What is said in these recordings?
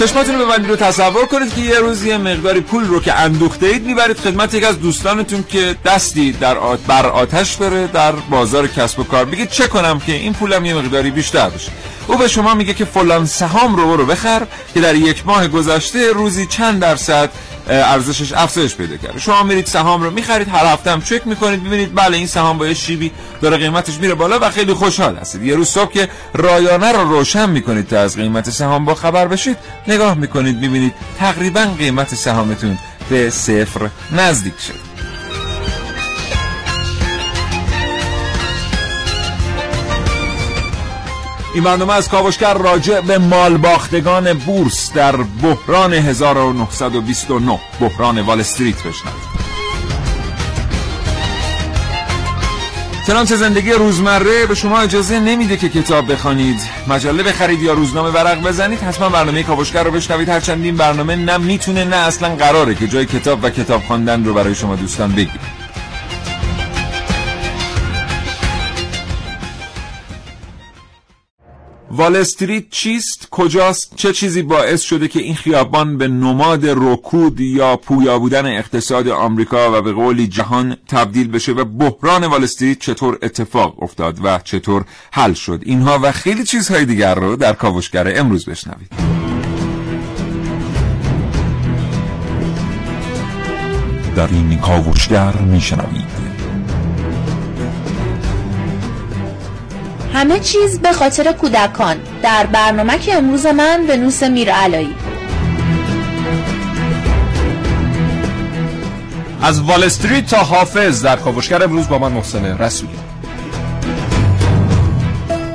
چشماتون رو ببندید رو تصور کنید که یه روز یه مقداری پول رو که اندوخته اید می‌برید خدمت یک از دوستانتون که دستی در آت بر آتش داره در بازار کسب و کار. بگید چه کنم که این پولم یه مقداری بیشتر بشه. او به شما میگه که فلان سهام رو برو بخر که در یک ماه گذشته روزی چند درصد ارزشش افزایش پیدا کرده. شما میرید سهام رو می‌خرید هر هفته هم چک می‌کنید ببینید بله این سهام با شیبی داره قیمتش میره بالا و خیلی خوشحال هستید. یه روز صبح که رایانه رو روشن می‌کنید تا از قیمت سهام با خبر بشید نگاه می‌کنید می‌بینید تقریبا قیمت سهامتون به صفر نزدیک شد. این برنامه از کاوشگر راجع به مالباختگان بورس در بحران 1929 بحران وال استریت بشنوید. چنانچه زندگی روزمره به شما اجازه نمیده که کتاب بخوانید. مجله بخرید یا روزنامه ورق بزنید حتما برنامه کاوشگر رو بشنوید. هرچند این برنامه نه می‌تونه نه اصلا قراره که جای کتاب و کتاب خواندن رو برای شما دوستان بگیره وال استریت چیست؟ کجاست؟ چه چیزی باعث شده که این خیابان به نماد رکود یا پویا بودن اقتصاد آمریکا و به قولی جهان تبدیل بشه و بحران وال استریت چطور اتفاق افتاد و چطور حل شد؟ اینها و خیلی چیزهای دیگر رو در کاوشگر امروز بشنوید. در این کاوشگر میشنوید. همه چیز به خاطر کودکان. در برنامه که امروز من به نوس میر علایی از وال استریت تا حافظ در کاوشگر امروز با من محسن رسولی.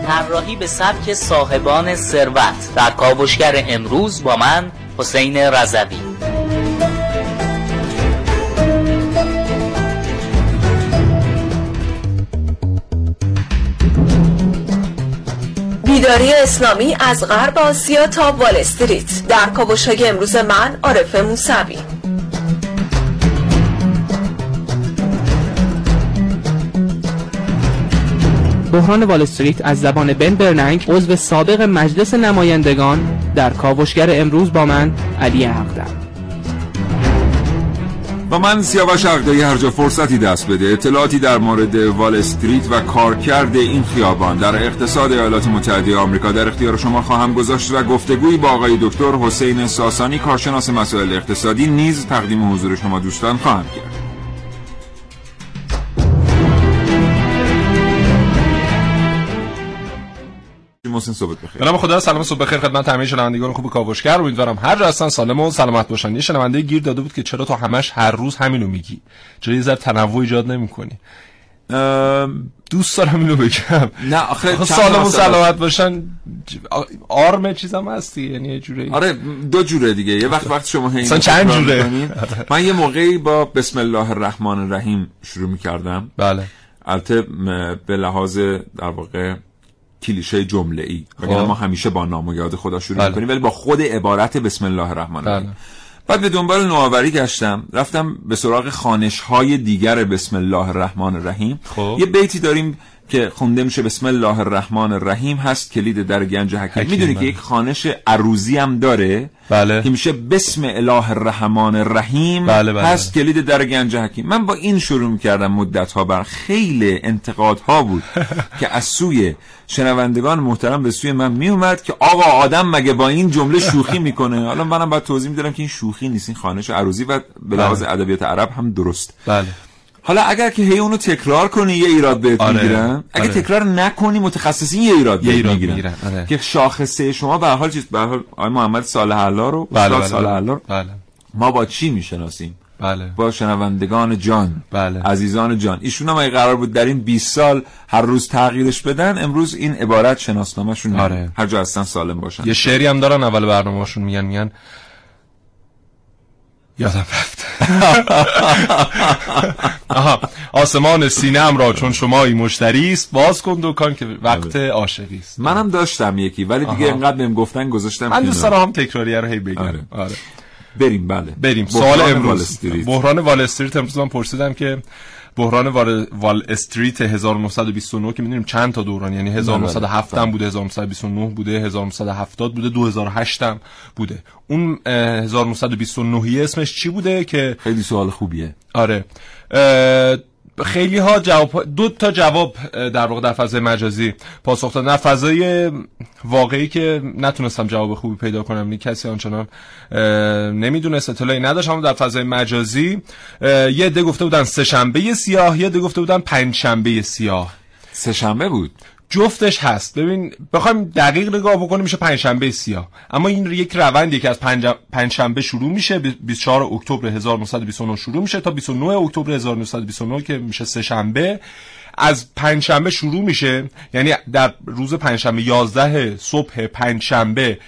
همراهی به سبک صاحبان ثروت. در کاوشگر امروز با من حسین رضوی. بیداری اسلامی از غرب آسیا تا وال استریت. در کاوش‌های امروز من عارف موسوی. بحران وال استریت از زبان بن برننگ عضو سابق مجلس نمایندگان در کاوشگر امروز با من علی حقدم و من سیاوش عقدایی هر جا فرصتی دست بده اطلاعاتی در مورد وال استریت و کارکرد این خیابان در اقتصاد ایالات متحده آمریکا در اختیار شما خواهم گذاشت و گفتگویی با آقای دکتر حسین ساسانی کارشناس مسائل اقتصادی نیز تقدیم حضور شما دوستان خواهم کرد. محسن صبح بخیر. نام خدا سلام صبح بخیر خدمت همه شنوندگان خوب کاوشگر. امیدوارم هر جا هستن سالم و سلامت باشن. یه شنونده گیر داده بود که چرا تو همش هر روز همینو میگی. چرا یه ذره تنوع ایجاد نمی‌کنی. دوست دارم اینو بگم. نه آخه سالم و سلامت باشن آرم چیزم هستی یعنی یه جوره آره دو جوره دیگه. یه وقت وقت شما هین چند جوره؟ من یه موقعی با بسم الله الرحمن الرحیم شروع می‌کردم. بله. البته به لحاظ در واقع کلیشه جمله ای ما همیشه با نام و یاد خدا شروع بله. می‌کنیم ولی با خود عبارت بسم الله الرحمن الرحیم بله. بعد به دنبال نوآوری گشتم رفتم به سراغ خانش های دیگر بسم الله الرحمن الرحیم خب. یه بیتی داریم که خونده میشه بسم الله الرحمن الرحیم هست کلید در گنج حکیم, حکیم می‌دونی که بله. یک خانش عروزی هم داره بله. که میشه بسم اله الرحمن الرحیم بله بله. هست کلید در گنج حکیم من با این شروع می‌کردم مدت ها بر خیلی انتقادها بود که از سوی شنوندگان محترم به سوی من میومد که آقا آدم مگه با این جمله شوخی می‌کنه حالا منم باید توضیح میدارم که این شوخی نیست این خانش عروزی و به لحاظ بله. ادبیات عرب هم درست بله حالا اگر که هی اونو تکرار کنی یه ایراد بهت آره. می‌گیرن اگه آره. تکرار نکنی متخصصین یه ایراد بهت می‌گیرن آره. که شاخصه شما به حال چیز به حال آقای محمد صالح الله رو بله بله صالح الله بله. ما با چی می‌شناسیم بله. با شنوندگان جان بله. عزیزان جان ایشون هم اگه قرار بود در این 20 سال هر روز تغییرش بدن امروز این عبارت شناسنامه‌شون آره. هر جا هستن سالم باشن یه شعری هم دارن اول برنامه‌شون میگن میگن یادم رفت آها آسمان سینم را چون شمایی مشتری است باز کن دکان که وقت عاشقی است منم داشتم یکی ولی دیگه آها. اینقدر بهم گفتن گذاشتم من دوست. دارم هم تکراریه رو هی بگم آره. آره. بریم بله بریم سوال وال امروز. بحران وال استریت امروز من پرسیدم که بحران وال, وال استریت 1929 که می‌دونیم چند تا دوران یعنی 1907 هم بوده 1929 بوده 1970 بوده 2008 هم بوده. اون اه، 1929 اسمش چی بوده که خیلی سوال خوبیه. آره خیلی ها جواب دو تا جواب در واقع در فضای مجازی پاسخ دادن. در فضای واقعی که نتونستم جواب خوبی پیدا کنم یعنی کسی آنچنان نمی‌دونست اطلاعی نداشت اما در فضای مجازی یه عده گفته بودن سه شنبه سیاه یه عده گفته بودن پنج شنبه سیاه. سه شنبه بود؟ جفتش هست. ببین بخوایم دقیق نگاه بکنیم میشه پنجشنبه سیاه. اما این یک روندی که از پنج پنجشنبه شروع میشه بی- 24 اکتبر 1929 شروع میشه تا 29 اکتبر 1929 که میشه سه شنبه از پنجشنبه شروع میشه یعنی در روز پنجشنبه 11 صبح پنجشنبه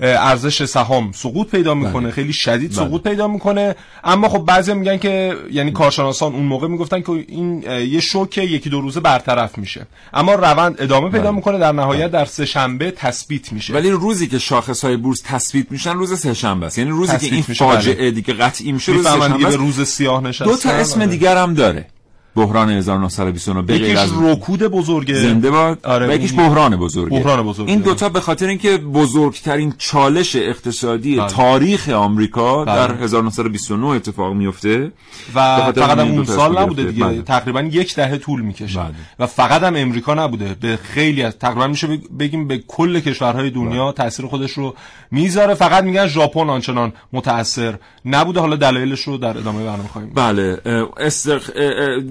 ارزش سهام سقوط پیدا می‌کنه بله. خیلی شدید بله. سقوط پیدا می‌کنه اما خب بعضی میگن که یعنی کارشناسان اون موقع می‌گفتن که این یه شوک یکی دو روزه برطرف میشه اما روند ادامه پیدا بله. می‌کنه در نهایت در سه شنبه تثبیت میشه ولی روزی که شاخص های بورس تثبیت میشن روز سه شنبه است یعنی روزی که این میشه، فاجعه بله. دیگه قطعی میشه روز سه شنبه. روز سیاه نشستن دو تا اسم آره. دیگر هم داره بحران 1929 به غیر از رکود بزرگه زنده باد آره، و یکیش بحران بزرگه بحران بزرگه. این دوتا به خاطر اینکه بزرگترین چالش اقتصادی بله. تاریخ آمریکا بله. در 1929 اتفاق میفته و فقط هم اون سال نبوده. دیگه بله. تقریبا یک دهه طول می‌کشه بله. و فقط هم امریکا نبوده به خیلی از تقریبا میشه بگ- بگیم به کل کشورهای دنیا تاثیر خودش رو می‌ذاره فقط میگن ژاپن آنچنان متاثر نبوده حالا دلایلش رو در ادامه برنامه خواهیم بله اه،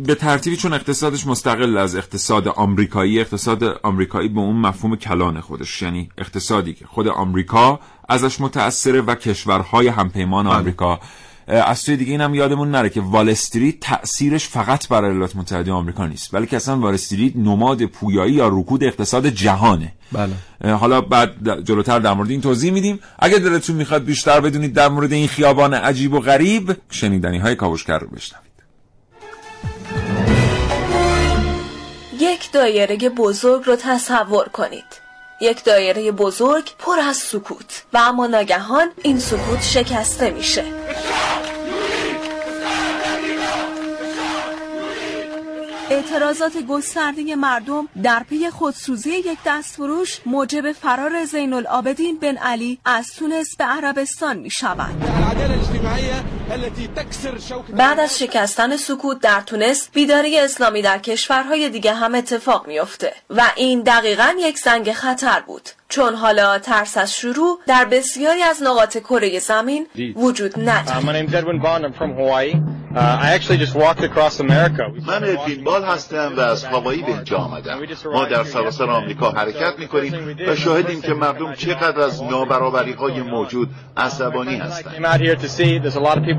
به ترتیبی چون اقتصادش مستقل از اقتصاد آمریکایی اقتصاد آمریکایی به اون مفهوم کلان خودش یعنی اقتصادی که خود آمریکا ازش متأثره و کشورهای همپیمان آمریکا. اه، از سوی دیگه اینم یادمون نره که وال استریت تأثیرش فقط بر ایالات متحده آمریکا نیست بلکه اصلا وال استریت نماد پویایی یا رکود اقتصاد جهانه. بله. حالا بعد جلوتر در مورد این توضیح میدیم. اگه دلتون می‌خواد بیشتر بدونید در مورد این خیابان عجیب و غریب شنیدنی های کاوشگر رو بشنوید. یک دایره بزرگ رو تصور کنید یک دایره بزرگ پر از سکوت و اما ناگهان این سکوت شکسته میشه اعتراضات گسترده مردم در پی خودسوزی یک دستفروش موجب فرار زین العابدین بن علی از تونس به عربستان می شود. بعد از شکستن سکوت در تونس بیداری اسلامی در کشورهای دیگه هم اتفاق میافته و این دقیقا یک زنگ خطر بود چون حالا ترس از شروع در بسیاری از نقاط کره زمین وجود Uh, ندارد. Uh, من ادوین بال هستم و the از هاوایی به اینجا. آمدم ما در سراسر. آمریکا حرکت می‌کنیم و شاهدیم که مردم چقدر از نابرابری های. موجود عصبانی هستند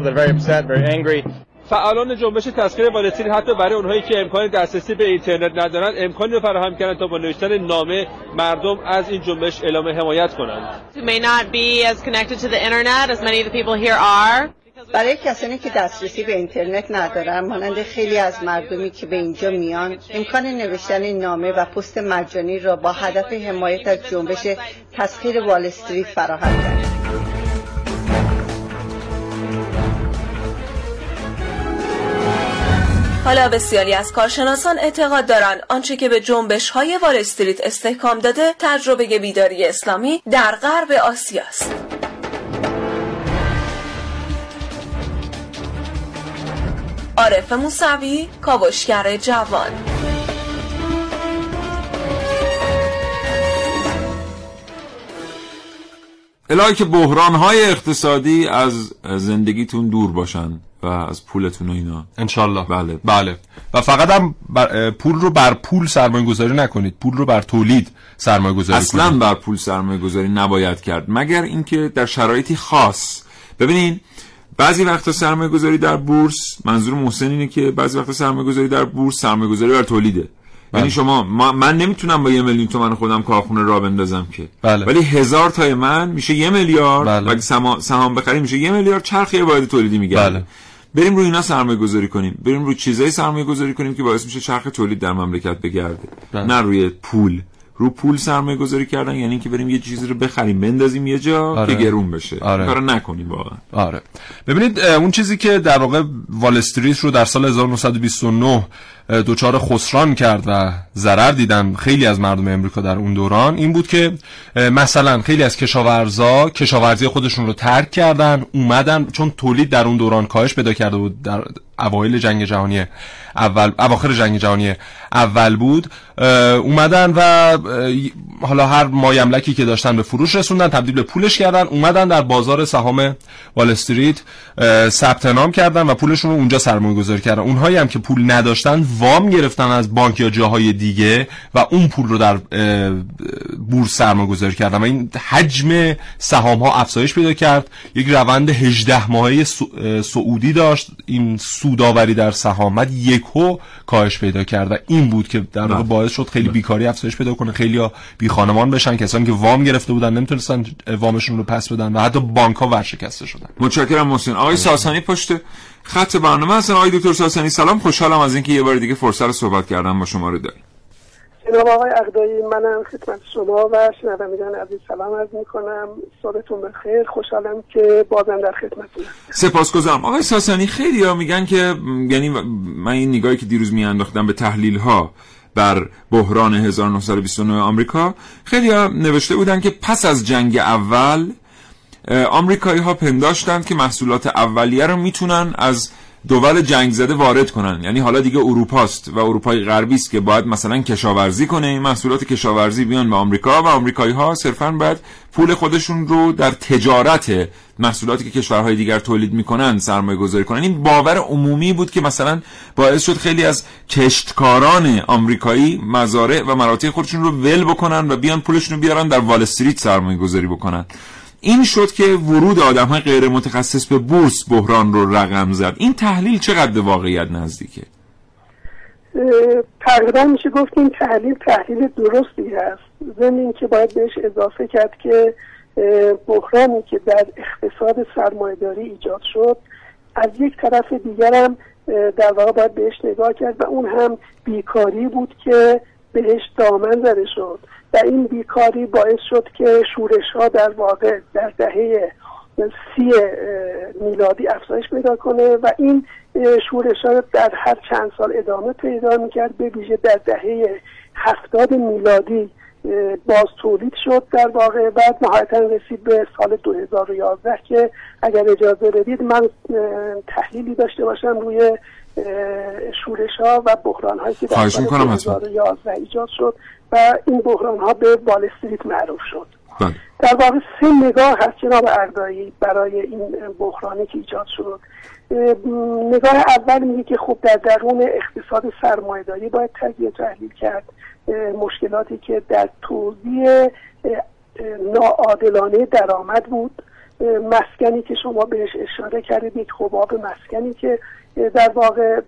people that are very upset, very angry. فعالان جنبش تسخیر والستریت حتی برای اونهایی که امکان دسترسی به اینترنت ندارن امکانی رو فراهم کردن تا با نوشتن نامه مردم از این جنبش اعلام حمایت کنند who may not be as connected to the internet as many of the people here are. برای کسانی که دسترسی به اینترنت ندارن مانند خیلی از مردمی که به اینجا میان امکان نوشتن نامه و پست مجانی را با هدف حمایت از جنبش تسخیر وال استریت فراهم کرد حالا بسیاری از کارشناسان اعتقاد دارند آنچه که به جنبش های وال استریت استحکام داده تجربه بیداری اسلامی در غرب آسیا است. عارف موسوی کاوشگر جوان. الهی که بحران های اقتصادی از زندگیتون دور باشن و از پولتون و اینا. انشالله. بله. بله. و فقط هم بر- پول رو بر پول سرمایه گذاری نکنید. پول رو بر تولید سرمایه گذاری اصلا کنید. بر پول سرمایه گذاری نباید کرد. مگر اینکه در شرایطی خاص. ببینین بعضی وقتا سرمایه گذاری در بورس منظور محسن اینه که بعضی وقتا سرمایه گذاری در بورس سرمایه گذاری بر تولیده. یعنی شما ما من نمی‌تونم با یه میلیون تومن خودم کارخونه را بندازم که. بله. ولی هزار تای من میشه یه میلیارد. بله. سما- سهام بخریم میشه یه میلیارد چرخ یه واحد تولیدی میگرده بله. بریم روی اینا سرمایه گذاری کنیم. بریم روی چیزایی سرمایه گذاری کنیم که باعث میشه چرخ تولید در مملکت بگرده. بله. نه روی پول. رو پول سرمایه گذاری کردن یعنی اینکه بریم یه چیزی رو بخریم بندازیم یه جا آره. که گرون بشه آره. کارو نکنیم واقعا آره ببینید اون چیزی که در واقع وال استریت رو در سال 1929 اه، دچار خسران کرد و ضرر دیدن خیلی از مردم امریکا در اون دوران این بود که مثلا خیلی از کشاورزا کشاورزی خودشون رو ترک کردن اومدن چون تولید در اون دوران کاهش پیدا کرده بود در اوایل جنگ جهانی اول اواخر جنگ جهانی اول بود اومدن و حالا هر مایملکی که داشتن به فروش رسوندن تبدیل به پولش کردن اومدن در بازار سهام وال استریت ثبت نام کردن و پولشون رو اونجا سرمایه گذاری کردن. اونهایی هم که پول نداشتن وام گرفتن از بانک یا جاهای دیگه و اون پول رو در بورس سرمایه گذاری کردن. و این حجم سهام ها افزایش پیدا کرد. یک روند 18 ماهه سعودی داشت. این سوداوری در سهامت یکو کاهش پیدا کرد و این بود که در واقع باعث شد خیلی بیکاری افزایش پیدا کنه. خیلی بی خانمان بشن کسانی که وام گرفته بودن نمی‌تونستن وامشون رو پس بدن و حتی بانک ها ورشکسته شدن. متشکرم محسن. آقای ساسانی پشت خط برنامه هستن. آقای دکتر ساسانی سلام. خوشحالم از اینکه یه بار دیگه فرصت صحبت کردم با شما رو داریم. جناب آقای اقدایی منم خدمت شما و شنوندگان عزیز سلام عرض می‌کنم. صبحتون بخیر. خوشحالم که بازم در خدمتتونم سپاسگزارم. آقای ساسانی خیلی ها میگن که یعنی من این نگاهی که دیروز میانداختم به تحلیل ها بر بحران 1929 آمریکا خیلی ها نوشته بودن که پس از جنگ اول آمریکایی ها پنداشتند که محصولات اولیه رو می‌تونن از دول جنگ زده وارد کنن. یعنی حالا دیگه اروپاست و اروپای غربی است که باید مثلا کشاورزی کنه. این محصولات کشاورزی بیان به آمریکا و آمریکایی ها صرفا باید پول خودشون رو در تجارت محصولاتی که کشورهای دیگر تولید می‌کنن سرمایه گذاری کنن. این باور عمومی بود که مثلا باعث شد خیلی از کشتکاران آمریکایی مزارع و مراتع خودشون رو ول بکنن و بیان پولشون رو بیارن در وال استریت سرمایه گذاری بکنن. این شد که ورود آدم های غیر متخصص به بورس بحران رو رقم زد. این تحلیل چقدر به واقعیت نزدیکه؟ تقریبا میشه گفت این تحلیل تحلیل درستی هست ضمن اینکه باید بهش اضافه کرد که بحرانی که در اقتصاد سرمایهداری ایجاد شد از یک طرف دیگر هم اه، در واقع باید بهش نگاه کرد و اون هم بیکاری بود که بهش دامن زده شد. و این بیکاری باعث شد که شورش ها در واقع در دهه سی میلادی افزایش پیدا کنه و این شورش ها در هر چند سال ادامه پیدا می‌کرد به ویژه در دهه هفتاد میلادی باز تولید شد در واقع. بعد نهایتا رسید به سال 2011 که اگر اجازه بدید من تحلیلی داشته باشم روی شورش ها و بحران هایی که در سال می‌کنم حتما. 2011 ایجاد شد و این بحران ها به وال استریت معروف شد بله. در واقع سه نگاه هست جناب اردایی برای این بحرانی که ایجاد شد اه، نگاه اول میگه که خب در درون اقتصاد سرمایهداری باید تجزیه تحلیل کرد مشکلاتی که در توزیع ناعادلانه درآمد بود مسکنی که شما بهش اشاره کردید یک حباب مسکنی که در واقع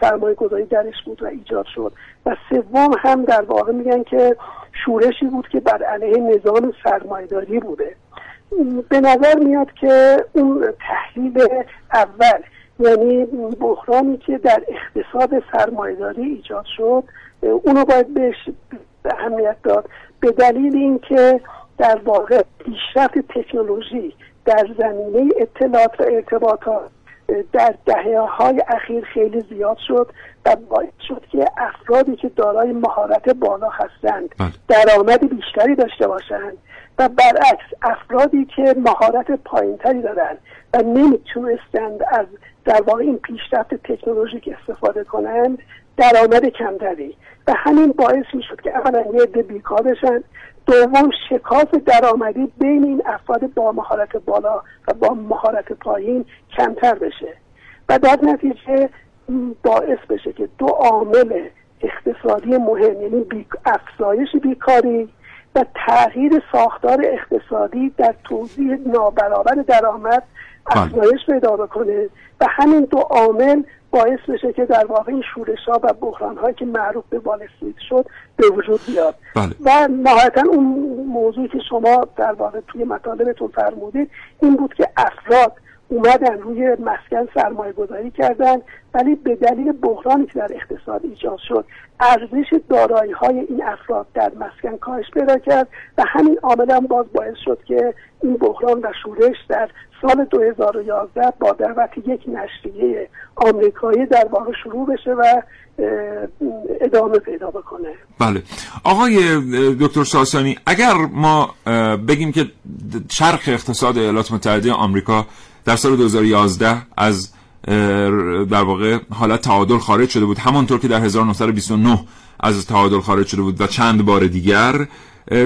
سرمایه گذاری درش بود و ایجاد شد. و سوم هم در واقع میگن که شورشی بود که بر علیه نظام سرمایهداری بوده. به نظر میاد که اون تحلیل اول یعنی بحرانی که در اقتصاد سرمایهداری ایجاد شد اونو باید بهش اهمیت داد. به دلیل اینکه در واقع پیشرفت تکنولوژی در زمینه اطلاعات و ارتباطات در دهه های اخیر خیلی زیاد شد و باعث شد که افرادی که دارای مهارت بالا هستند درآمد بیشتری داشته باشند و برعکس افرادی که مهارت پایینتری دارند و نمی‌تونستند از در واقع این پیشرفت تکنولوژیک استفاده کنند درآمد کمتری. و همین باعث می‌شد که اولا یه عده بیکار بشن دوم شکاف درآمدی بین این افراد با مهارت بالا و با مهارت پایین کمتر بشه. و در نتیجه باعث بشه که دو عامل اقتصادی مهم یعنی بی... افزایش بیکاری و تغییر ساختار اقتصادی در توضیح نابرابر درآمد افزایش پیدا بکنه. و همین دو عامل باعث بشه که در واقع این شورش ها و بحران هایی که معروف به والستریت شد به وجود بیاد بله. و نهایتا اون موضوعی که شما در واقع توی مطالبتون فرمودید این بود که افراد اومدن روی مسکن سرمایه گذاری کردن ولی به دلیل بحرانی که در اقتصاد ایجاد شد ارزش دارایی های این افراد در مسکن کاهش پیدا کرد و همین عامل هم باز باعث شد که این بحران و شورش در سال 2011 با دعوت یک نشریه آمریکایی در واقع شروع بشه و ادامه پیدا بکنه. بله. آقای دکتر ساسانی اگر ما بگیم که چرخ اقتصاد ایالات متحده آمریکا در سال 2011 از در واقع حالت تعادل خارج شده بود. همانطور که در 1929 از تعادل خارج شده بود و چند بار دیگر.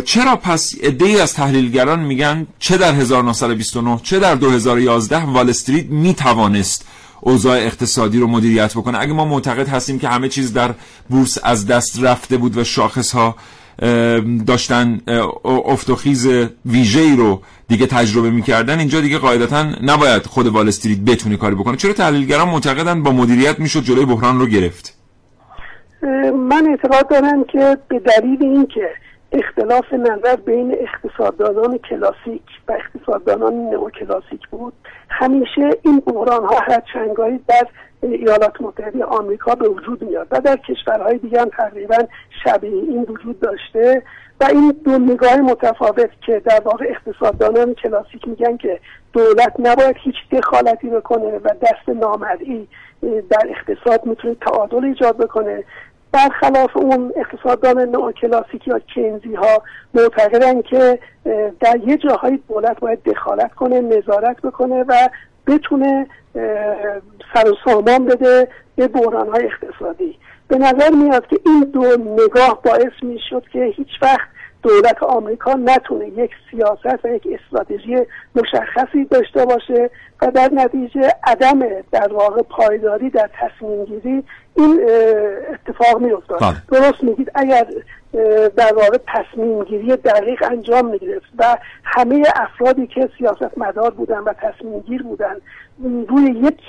چرا پس ای از تحلیلگران میگن چه در 1929 چه در 2011 وال استریت می‌توانست اوضاع اقتصادی رو مدیریت بکنه؟ اگه ما معتقد هستیم که همه چیز در بورس از دست رفته بود و شاخص ها داشتن افت و خیز ویژه‌ای رو دیگه تجربه می‌کردن اینجا دیگه قاعدتا نباید خود وال استریت بتونه کاری بکنه. چرا تحلیلگران معتقدن با مدیریت می‌شد جلوی بحران رو گرفت؟ من اعتقاد دارم که به دلیل اینکه اختلاف نظر بین اقتصاددانان کلاسیک و اقتصاددانان نئوکلاسیک بود همیشه این بحران ها هرچنگایی در ایالات متحده آمریکا به وجود میاد و در کشورهای دیگه هم تقریبا شبیه این وجود داشته و این دو نگاه متفاوت که در واقع اقتصاددانان کلاسیک میگن که دولت نباید هیچ دخالتی بکنه و دست نامرئی در اقتصاد می‌تونه تعادل ایجاد بکنه. برخلاف اون اقتصاددان نئوکلاسیک یا کینزی ها معتقدن که در یه جاهای دولت باید دخالت کنه نظارت بکنه و بتونه سر و سامان بده به بحران های اقتصادی. به نظر میاد که این دو نگاه باعث می‌شد که هیچ وقت دولت آمریکا نتونه یک سیاست و یک استراتژی مشخصی داشته باشه و در نتیجه عدم در واقع پایداری در تصمیم گیری این اتفاق می افتاد بله. درست میگید. اگر در واقع تصمیم گیری دقیق انجام می‌گرفت و همه افرادی که سیاست مدار بودن و تصمیم گیر بودن روی یک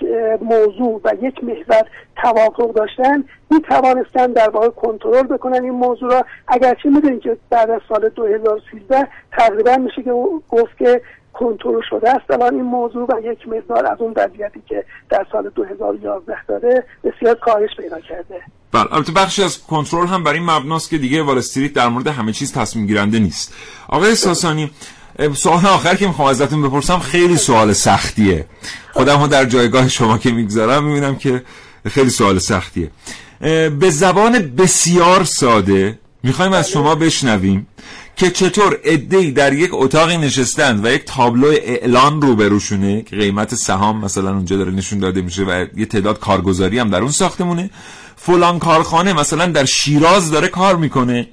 موضوع و یک محور توافق داشتن می توانستن در واقع کنترل بکنن این موضوع را. اگرچه می‌دونید که بعد از سال 2013 تقریبا میشه که گفت که کنترل شده است. الان این موضوع و یک مقدار از اون وضعیتی که در سال 2011 داره بسیار کاهش پیدا کرده. بله البته بخشی از کنترل هم برای این مبناست که دیگه وال استریت در مورد همه چیز تصمیم گیرنده نیست. آقای ساسانی سوال آخر که می‌خوام ازتون بپرسم خیلی سوال سختیه. خودم ها در جایگاه شما که می‌گذارم می‌بینم که خیلی سوال سختیه. به زبان بسیار ساده می‌خوایم از شما بشنویم. که چطور ادهی در یک اتاقی نشستند و یک تابلو اعلان روبروشونه که قیمت سهام مثلا اونجا داره نشون داده میشه و یه تعداد کارگزاری هم در اون ساختمونه. فلان کارخانه مثلا در شیراز داره کار می‌کنه.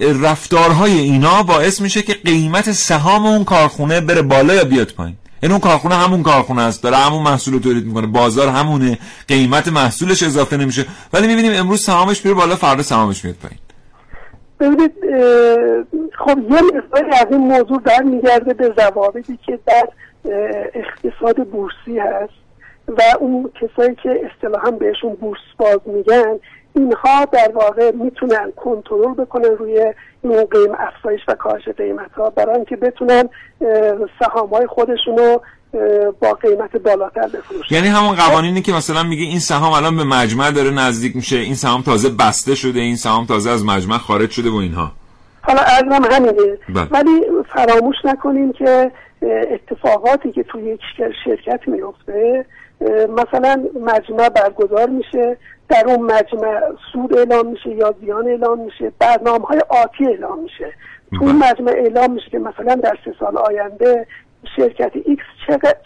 رفتارهای اینا باعث میشه که قیمت سهام اون کارخونه بره بالا یا بیاد پایین. این اون کارخونه همون کارخونه است داره همون محصول تولید می‌کنه بازار همونه قیمت محصولش اضافه نمیشه. ولی می‌بینیم امروز سهامش میره بالا فردا سهامش میاد پایین. ببینید خب یه مقداری از این موضوع برمیگرده به ضوابطی که در اقتصاد بورسی هست و اون کسایی که اصطلاحا بهشون بورس باز میگن اینها در واقع می‌تونن کنترل بکنن روی این قیم افزایش و کاهش قیمت ها برای اینکه بتونن سهام های خودشون رو با قیمت بالاتر بفروشن. یعنی همون قوانینی که مثلا میگه این سهام الان به مجمع داره نزدیک میشه این سهام تازه بسته شده این سهام تازه از مجمع خارج شده و اینها. حالا عرضم همینه. بله. ولی فراموش نکنیم که اتفاقاتی که توی یک شرکت میفته مثلا مجمع برگزار میشه در اون مجمع سود اعلام میشه یا زیان اعلام میشه برنامه های آتی اعلام میشه. تو اون مجمع اعلام میشه که مثلا در سه سال آینده شرکت ایکس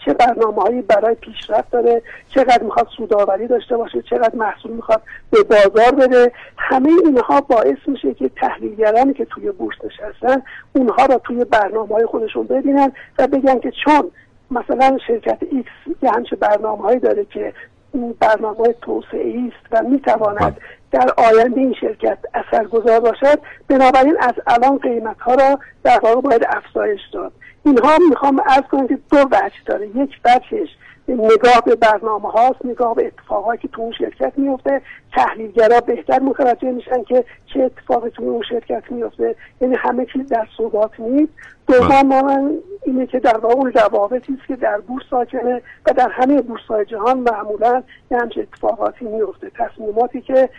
چه برنامه هایی برای پیشرفت داره چقدر می‌خواد سودآوری داشته باشه چقدر محصول می‌خواد به بازار بده. همه اینها باعث میشه که تحلیلگرانی که توی بورس نشستن اونها را توی برنامه های خودشون ببینن و بگن که چون مثلا شرکت ایکس یه همچه برنامه هایی داره که این برنامه توسعه است و می‌تواند در آینده این شرکت اثرگذار باشد بنابراین از الان قیمت ها را در واقع باید افزایش داد. اینها می‌خوام عرض کنم که دو وجه داره. یک وجهش نگاه به برنامه هاست نگاه به اتفاقایی که تو اون شرکت میفته. تحلیلگرا بهتر متوجه میشن که چه اتفاقی تو اون شرکت میفته. یعنی همه چیز در ثبات نیست. دوم من اینه که در واقع اون روابطی است که در بورس ساکنه و در همه بورس جهان معمولا یه همچه اتفاقاتی میفته. تصمیماتی که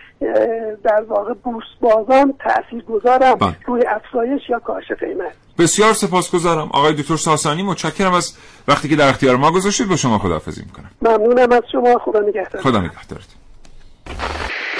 در واقع بورس بازان تأثیر گذارم روی افزایش یا کاهش قیمت. بسیار سپاسگزارم. آقای دکتر ساسانی متشکرم از وقتی که در اختیار ما گذاشتید. با شما خداحافظی می‌کنم. ممنونم از شما. خدا نگهدار. خدا نگهدارت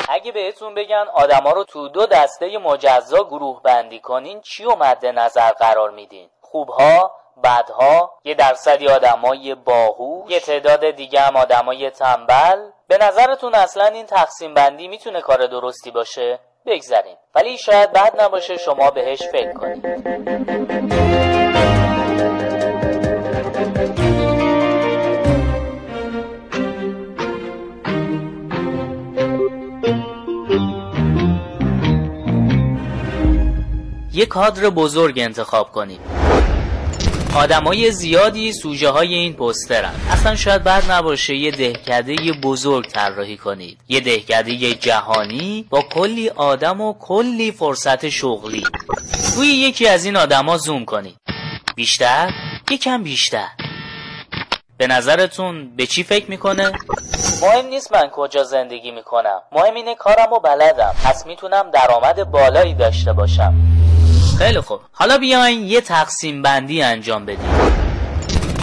اگه بهتون بگن آدما رو تو دو دسته مجزا گروه بندی کنین چی رو مد نظر قرار میدین؟ خوبها بدها؟ یه درصدی آدمای باهوش؟ یه تعداد دیگه هم آدمای تنبل؟ به نظرتون اصلا این تقسیم بندی می‌تونه کار درستی باشه؟ بگذریم. ولی شاید بد نباشه شما بهش فکر کنید. یک کادر بزرگ انتخاب کنید. آدمای زیادی سوژه های این پسترن اصلا شاید بد نباشه یه دهکده بزرگ طراحی کنید. یه دهکده جهانی با کلی آدم و کلی فرصت شغلی. روی یکی از این آدما زوم کنید. بیشتر؟ یکم بیشتر. به نظرتون به چی فکر می‌کنه؟ مهم نیست من کجا زندگی می‌کنم. مهم اینه کارم و بلدم. پس می‌تونم درآمد بالایی داشته باشم. خیلی خوب. حالا بیاین یه تقسیم بندی انجام بدیم.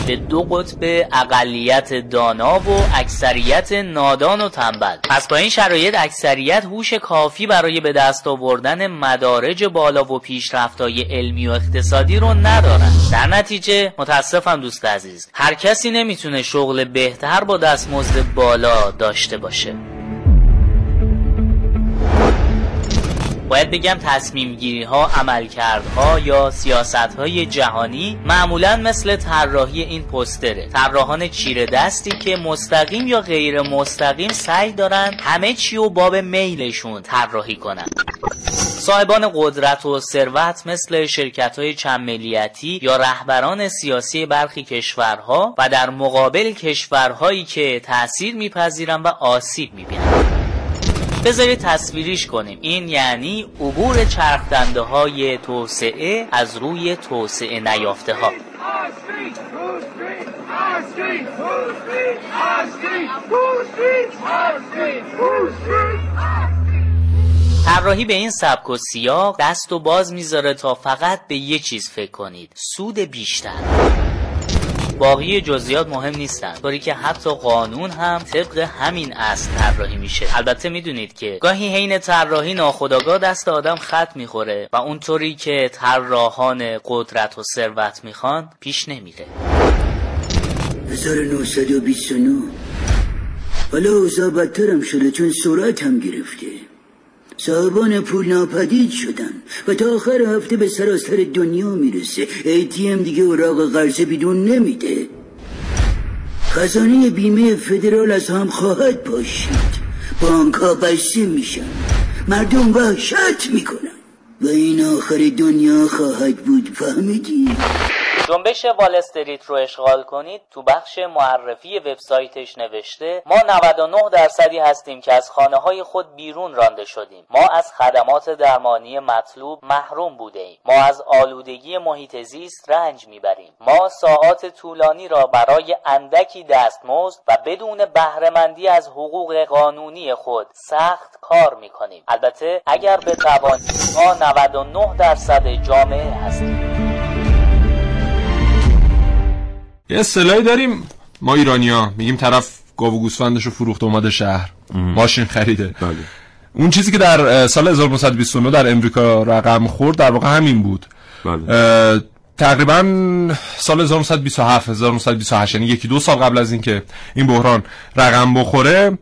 به دو قطب اقلیت دانا و اکثریت نادان و تنبل. پس با این شرایط اکثریت هوش کافی برای به دست آوردن مدارج بالا و پیشرفتهای علمی و اقتصادی رو ندارن. در نتیجه متاسفم دوست عزیز هر کسی نمی‌تونه شغل بهتر با دستمزد بالا داشته باشه. باید بگم تصمیم گیری ها عملکردها یا سیاست های جهانی معمولا مثل طراحی این پستره. طراحان چیره دستی که مستقیم یا غیر مستقیم سعی دارن همه چی و باب میلشون طراحی کنن. صاحبان قدرت و ثروت مثل شرکت های چند ملیتی یا رهبران سیاسی برخی کشورها و در مقابل کشورهایی که تأثیر میپذیرن و آسیب می‌بینن. بذارید تصویریش کنیم. این یعنی عبور چرخدنده های توسعه از روی توسعه نیافته ها طراحی به این سبک و سیاق دست و باز می‌ذاره تا فقط به یه چیز فکر کنید. سود بیشتر. باقی جزئیات مهم نیستن. طوری که حتی قانون هم طبق همین اصل طراحی میشه. البته می‌دونید که گاهی حین طراحی ناخداگاه دست آدم خط می‌خوره و اونطوری که طراحان قدرت و ثروت می‌خوان پیش نمیره. 1929 حالا اوضاع بدترم شده چون سرعت هم گرفته. صاحبان پول ناپدید شدن و تا آخر هفته به سراسر دنیا می‌رسه. ایتیم دیگه اوراق قرضه بیدون نمیده. خزانه بیمه فدرال از هم خواهد پاشید. بانک ها بسته میشن. مردم وحشت می‌کنن. و این آخر دنیا خواهد بود فهمیدی؟ جنبش وال استریت رو اشغال کنید تو بخش معرفی وبسایتش نوشته ما 99 درصدی هستیم که از خانه های خود بیرون رانده شدیم. ما از خدمات درمانی مطلوب محروم بوده ایم ما از آلودگی محیط زیست رنج می‌بریم. ما ساعات طولانی را برای اندکی دستمزد و بدون بهرهمندی از حقوق قانونی خود سخت کار می‌کنیم. البته اگر بتوانیم ما 99 درصد جامعه هستیم. یه اصطلاحی داریم. ما ایرانیا میگیم طرف گاو و گوسفندش رو فروخت اومده شهر. ماشین خریده. بله. اون چیزی که در سال 1929 در امریکا رقم خورد در واقع همین بود. بله. تقریبا سال 1927 1928 یعنی یکی دو سال قبل از اینکه این بحران رقم بخوره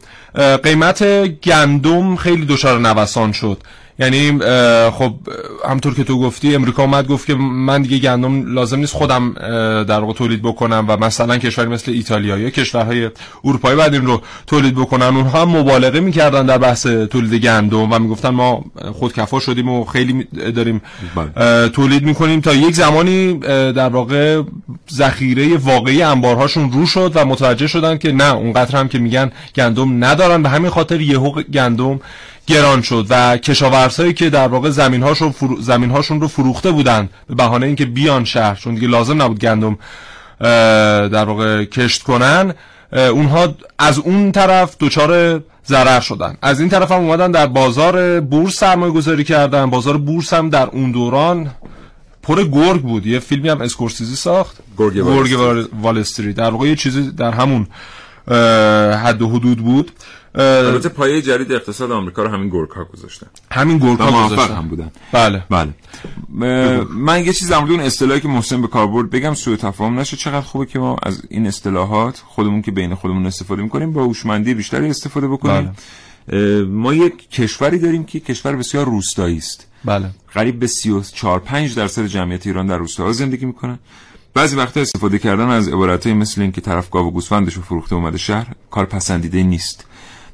قیمت گندم خیلی دچار نوسان شد. یعنی خب همطور که تو گفتی امریکا اومد گفت که من دیگه گندم لازم نیست خودم در واقع تولید بکنم و مثلا کشوری مثل ایتالیا یا کشورهای اروپایی بعد این رو تولید بکنن اونها هم مبالغه می‌کردن در بحث تولید گندم و می‌گفتن ما خودکفا شدیم و خیلی داریم بله. تولید می‌کنیم تا یک زمانی در واقع ذخیره واقعی انبارهاشون رو شد و متوجه شدن که نه اونقدر هم که میگن گندم ندارن به همین خاطر یهو گندم گران شد و کشاورزهایی که در واقع زمینهاشون فرو... زمینهاشون رو فروخته بودن به بهانه اینکه بیان شهر چون دیگه لازم نبود گندم در واقع کشت کنن اونها از اون طرف دچار ضرر شدن. از این طرف هم اومدن در بازار بورس سرمایه گذاری کردن. بازار بورس هم در اون دوران پر گرگ بود. یه فیلمی هم اسکورسیزی ساخت. گرگ, گرگ والستری در واقع یه چیزی در همون حد و حدود بود. البته پایه جدید اقتصاد آمریکا رو همین گورک ها گذاشتن. همین گورک ها گذاشتن. هم بودن. بله. بله. من یه چیز در مورد اون اصطلاحی که محسن به کار برد بگم سوء تفاهم نشه. چقدر خوبه که ما از این اصطلاحات خودمون که بین خودمون استفاده می‌کنیم با هوشمندی بیشتری استفاده بکنیم. بله. ما یک کشوری داریم که کشور بسیار روستایی است. بله. قریب به 34 5 درصد جمعیت ایران در روستاها زندگی می‌کنن. بعضی وقتا استفاده کردن از عبارتهای مثل اینکه طرف گاو و گوسفندش رو فروخته اومده شهر کار پسندیده نیست.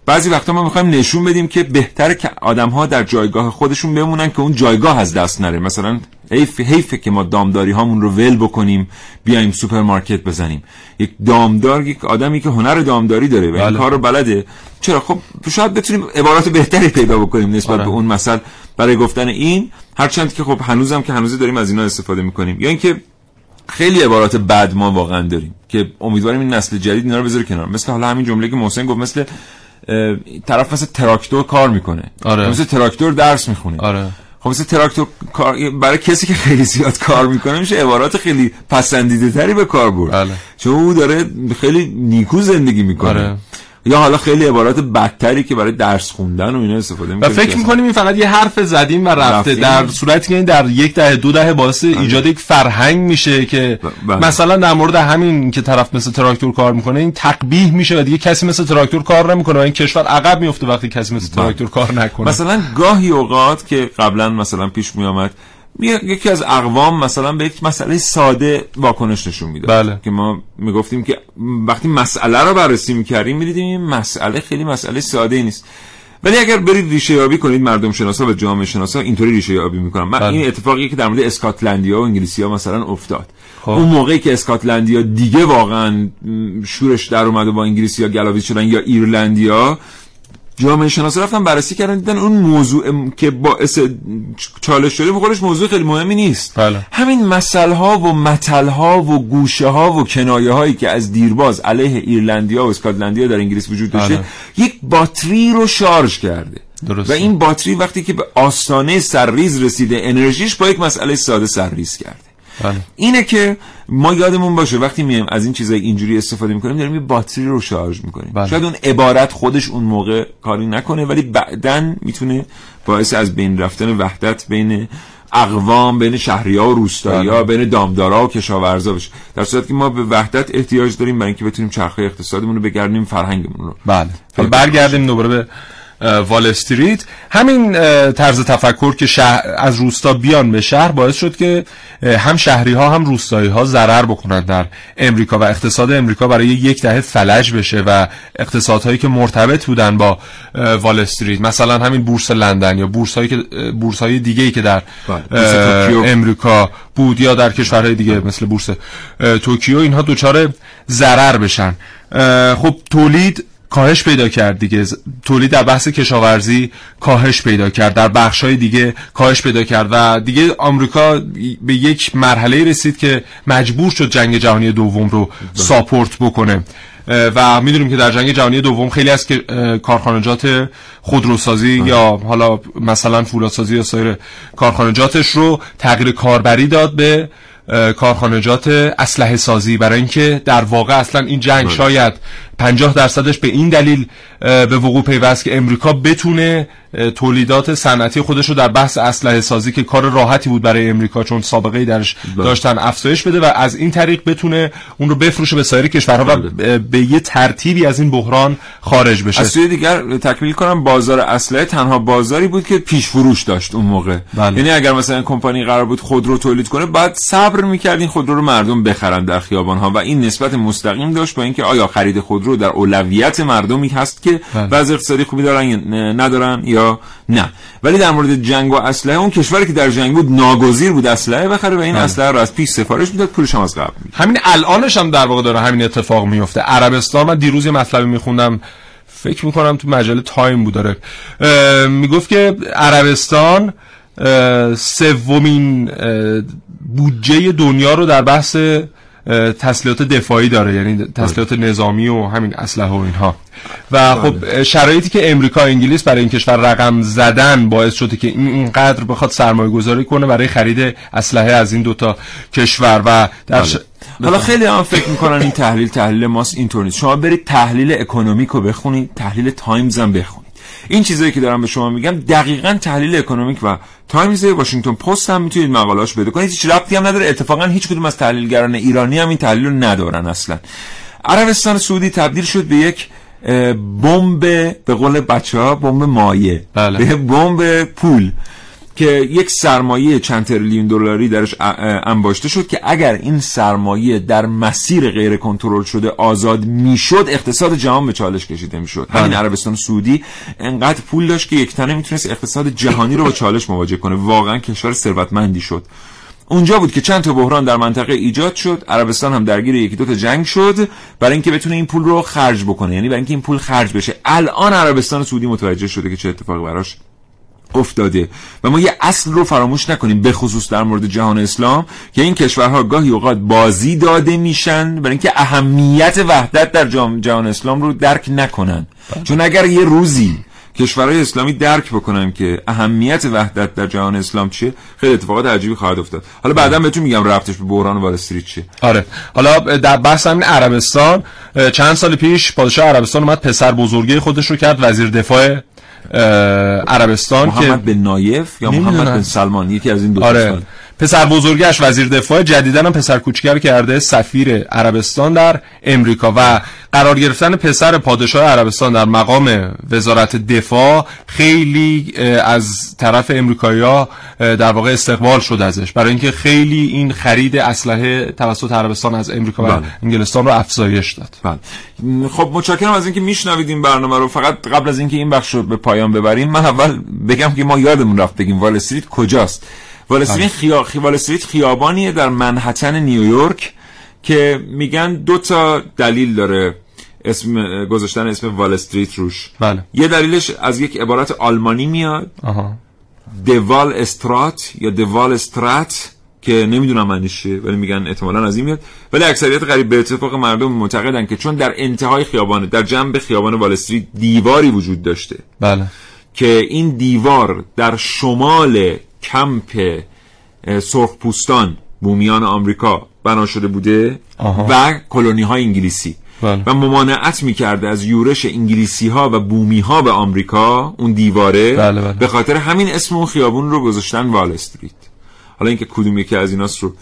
بعضی وقتا ما می‌خوایم نشون بدیم که بهتره که آدم ها در جایگاه خودشون بمونن که اون جایگاه از دست نره. مثلا حیف حیفه که ما دامداری هامون رو ول بکنیم بیایم سوپرمارکت بزنیم. یک دامدار یک آدمی که هنر دامداری داره و این بله. کار رو بلده. چرا؟ خب شاید بتونیم عبارات بهتری پیدا بکنیم نسبت آره. به اون مثل. برای گفتن این هرچند که خب هنوزم که هنوز داریم از اینا استفاده می‌کنیم. یا اینکه خیلی عبارات بد ما واقعا داریم که امیدواریم این نسل جدید اینا رو بذاره کنار. مثل حالا همین جمله که محسن گفت مثل طرف مثل تراکتور کار می‌کنه آره. مثل تراکتور درس می‌خونه آره. خب مثل تراکتور کار برای کسی که خیلی زیاد کار می‌کنه میشه عبارات خیلی پسندیده تری به کار برد بله. چون او داره خیلی نیکو زندگی می‌کنه آره. یا حالا خیلی عبارات بدتری که برای درس خوندن و اینا استفاده می‌کنیم و فکر می‌کنیم این فقط یه حرف زدیم و رفته در صورتی که این در یک دهه دو دهه باعث بله. ایجاد یک فرهنگ میشه که بله. مثلا در مورد همین که طرف مثل تراکتور کار می‌کنه این تقبیح میشه و دیگه کسی مثل تراکتور کار نمی‌کنه و این کشور عقب میفته وقتی کسی مثل بله. تراکتور کار نکنه مثلا گاهی اوقات که قبلا مثلا پیش میامد یکی از اقوام مثلا به یک مسئله ساده واکنش نشون می‌داد بله. که ما می‌گفتیم که وقتی مسئله رو بررسی می‌کردیم می‌دیدیم این مسئله خیلی مسئله ساده نیست ولی اگر برید ریشه یابی کنید مردم شناسا و جامعه شناسا اینطوری ریشه یابی می‌کنن من بله. این اتفاقی که در مورد اسکاتلندیا و انگلیسیا مثلا افتاد خب. اون موقعی که اسکاتلندیا دیگه واقعا شورش در اومد و با انگلیسیا گلاویز شدن یا ایرلندیا جامعه شناسا رفتن بررسی کردن دیدن اون موضوع که باعث چالش شده خودش موضوع خیلی مهمی نیست بله. همین مثل ها و متل ها و گوشه ها و کنایه هایی که از دیرباز علیه ایرلندیا و اسکاتلندیا در انگلیس وجود داشته بله. یک باتری رو شارژ کرده درسته. و این باتری وقتی که به آستانه سرریز رسیده انرژیش با یک مسئله ساده سرریز کرده بله. اینه که ما یادمون باشه وقتی میایم از این چیزای اینجوری استفاده می‌کنیم داریم یه باتری رو شارژ می‌کنیم بله. شاید اون عبارت خودش اون موقع کاری نکنه ولی بعدا می‌تونه باعث از بین رفتن وحدت بین اقوام بین شهری ها و روستایی ها بله. بین دامدارا و کشاورزا بشه در صورتی که ما به وحدت احتیاج داریم برای اینکه بتونیم چرخه اقتصادمون رو بگردیم فرهنگمون رو بله برگردیم دوباره به وال استریت. همین طرز تفکر که شهر از روستا بیان به شهر باعث شد که هم شهری ها هم روستایی ها ضرر بکنند در امریکا و اقتصاد امریکا برای یک دهه فلج بشه و اقتصادهایی که مرتبط بودن با وال استریت مثلا همین بورس لندن یا بورس هایی که بورس های دیگه ای که در بله. امریکا بود یا در کشورهای دیگه مثل بورس توکیو اینها دچار ضرر بشن. خب تولید کاهش پیدا کرد دیگه. تولید در بحث کشاورزی کاهش پیدا کرد. در بخش های دیگه کاهش پیدا کرد. و دیگه آمریکا به یک مرحله رسید که مجبور شد جنگ جهانی دوم رو ساپورت بکنه. و می‌دونیم که در جنگ جهانی دوم خیلی از کارخانجات خودروسازی یا حالا مثلا فولادسازی یا سایر کارخانجاتش رو تغییر کاربری داد به کارخانجات اسلحه سازی برای اینکه در واقع اصلا این جنگ بله. شاید 50 درصدش به این دلیل به وقوع پیوست که امریکا بتونه تولیدات صنعتی خودش رو در بحث اسلحه سازی که کار راحتی بود برای امریکا چون سابقه ای درش بله. داشتن افزایش بده و از این طریق بتونه اون رو بفروشه به سایر کشورها و بله. به یه ترتیبی از این بحران خارج بشه از سوی دیگر تکمیل کنم بازار اسلحه تنها بازاری بود که پیش فروش داشت اون موقع بله. یعنی اگر مثلا کمپانی قرار بود خودرو تولید کنه بعد صبر می‌کرد این خودرو رو مردم بخرن در خیابان ها و این نسبت مستقیم داشت با اینکه آیا خرید خودرو در اولویت مردمی هست که بله. وضع اقتصادی خوبی دارن ندارن یا نه ولی در مورد جنگ و اسلحه اون کشوری که در جنگ بود ناگزیر بود اسلحه بخره و این بله. اسلحه رو از پیش سفارش می‌داد پولش هم از قبل. همین الانش هم در واقع داره همین اتفاق میفته عربستان من دیروز یه مطلبی میخوندم فکر می‌کنم تو مجله تایم بود داره می‌گفت که عربستان سومین بودجه دنیا رو در بحث تسلیحات دفاعی داره یعنی تسلیحات نظامی و همین اسلحه و اینها. و خب شرایطی که امریکا و انگلیس برای این کشور رقم زدن باعث شده که این اینقدر بخواد سرمایه گذاری کنه برای خرید اسلحه از این دوتا کشور و در ش... حالا خیلی هم فکر می‌کنن این تحلیل تحلیل ماست اینطور نیست. شما برید تحلیل اکونومیک رو بخونید تحلیل تایمز هم بخونید. این چیزایی که دارم به شما میگم دقیقا تحلیل اکونومیک و تایمز واشنگتن پست هم می‌تونید مقالهاش پیدا کنید. هیچ ربطی هم نداره. اتفاقا هیچ کدوم از تحلیلگران ایرانی هم این تحلیل رو ندارن اصلا. عربستان سعودی تبدیل شد به یک بمب به قول بچه ها بمب مایه بله. به بمب پول. که یک سرمایه چند تریلیون دلاری درش انباشته شد که اگر این سرمایه در مسیر غیر کنترل شده آزاد می‌شد اقتصاد جهان به چالش کشیده می‌شد. همین عربستان سعودی انقدر پول داشت که یک تنه می‌تونست اقتصاد جهانی رو با چالش مواجه کنه. واقعا کشور ثروتمندی شد. اونجا بود که چند تا بحران در منطقه ایجاد شد. عربستان هم درگیر یکی دو تا جنگ شد برای اینکه بتونه این پول رو خرج بکنه. یعنی برای اینکه این پول خرج بشه. الان عربستان سعودی متوجه شده که چه اتفاقی براش افتاده. و ما یه اصل رو فراموش نکنیم به خصوص در مورد جهان اسلام که این کشورها گاهی اوقات بازی داده میشن برای اینکه اهمیت وحدت در جهان اسلام رو درک نکنن. چون اگر یه روزی کشورهای اسلامی درک بکنن که اهمیت وحدت در جهان اسلام چیه خیلی اتفاقات عجیبی خواهد افتاد. حالا بعدا بهتون میگم ربطش به بحران وال استریت چیه. آره. حالا در بحث همین عربستان چند سال پیش پادشاه عربستان اومد پسر بزرگی خودش رو کرد وزیر دفاع عربستان که محمد بن نایف یا محمد. بن سلمان یکی از این دو آره دوستان. پسر بزرگش وزیر دفاع جدیدن هم پسر کوچیکر کرده سفیر عربستان در امریکا و قرار گرفتن پسر پادشاه عربستان در مقام وزارت دفاع خیلی از طرف امریکایی‌ها در واقع استقبال شد ازش. برای اینکه خیلی این خرید اسلحه توسط عربستان از امریکا و بله. انگلستان رو افزایش داد. بله. خب متشکرم از اینکه میشنوید این برنامه رو. فقط قبل از اینکه این بخش رو به پایان ببریم من اول بگم که ما یادمون رفت بگیم وال استریت کجاست. وال استریت, خیا... خیابانیه در منحتن نیویورک که میگن دو تا دلیل داره اسم گذاشتن اسم وال استریت روش. بله. یه دلیلش از یک عبارت آلمانی میاد. آها. دوال استرات یا دوال استرات که نمی‌دونم معنیش چیه ولی میگن احتمالا از این میاد. ولی اکثریت قریب به اتفاق مردم معتقدن که چون در انتهای خیابان در جنب خیابان وال استریت دیواری وجود داشته بله. که این دیوار در شمال کمپ سرخپوستان بومیان آمریکا بنا شده بوده آها. و کلونی های انگلیسی بله. و ممانعت می‌کرده از یورش انگلیسی ها و بومی ها به آمریکا اون دیواره بله، بله. به خاطر همین اسم اون خیابون رو گذاشتن وال استریت حالا اینکه کدوم یکی از ایناست رو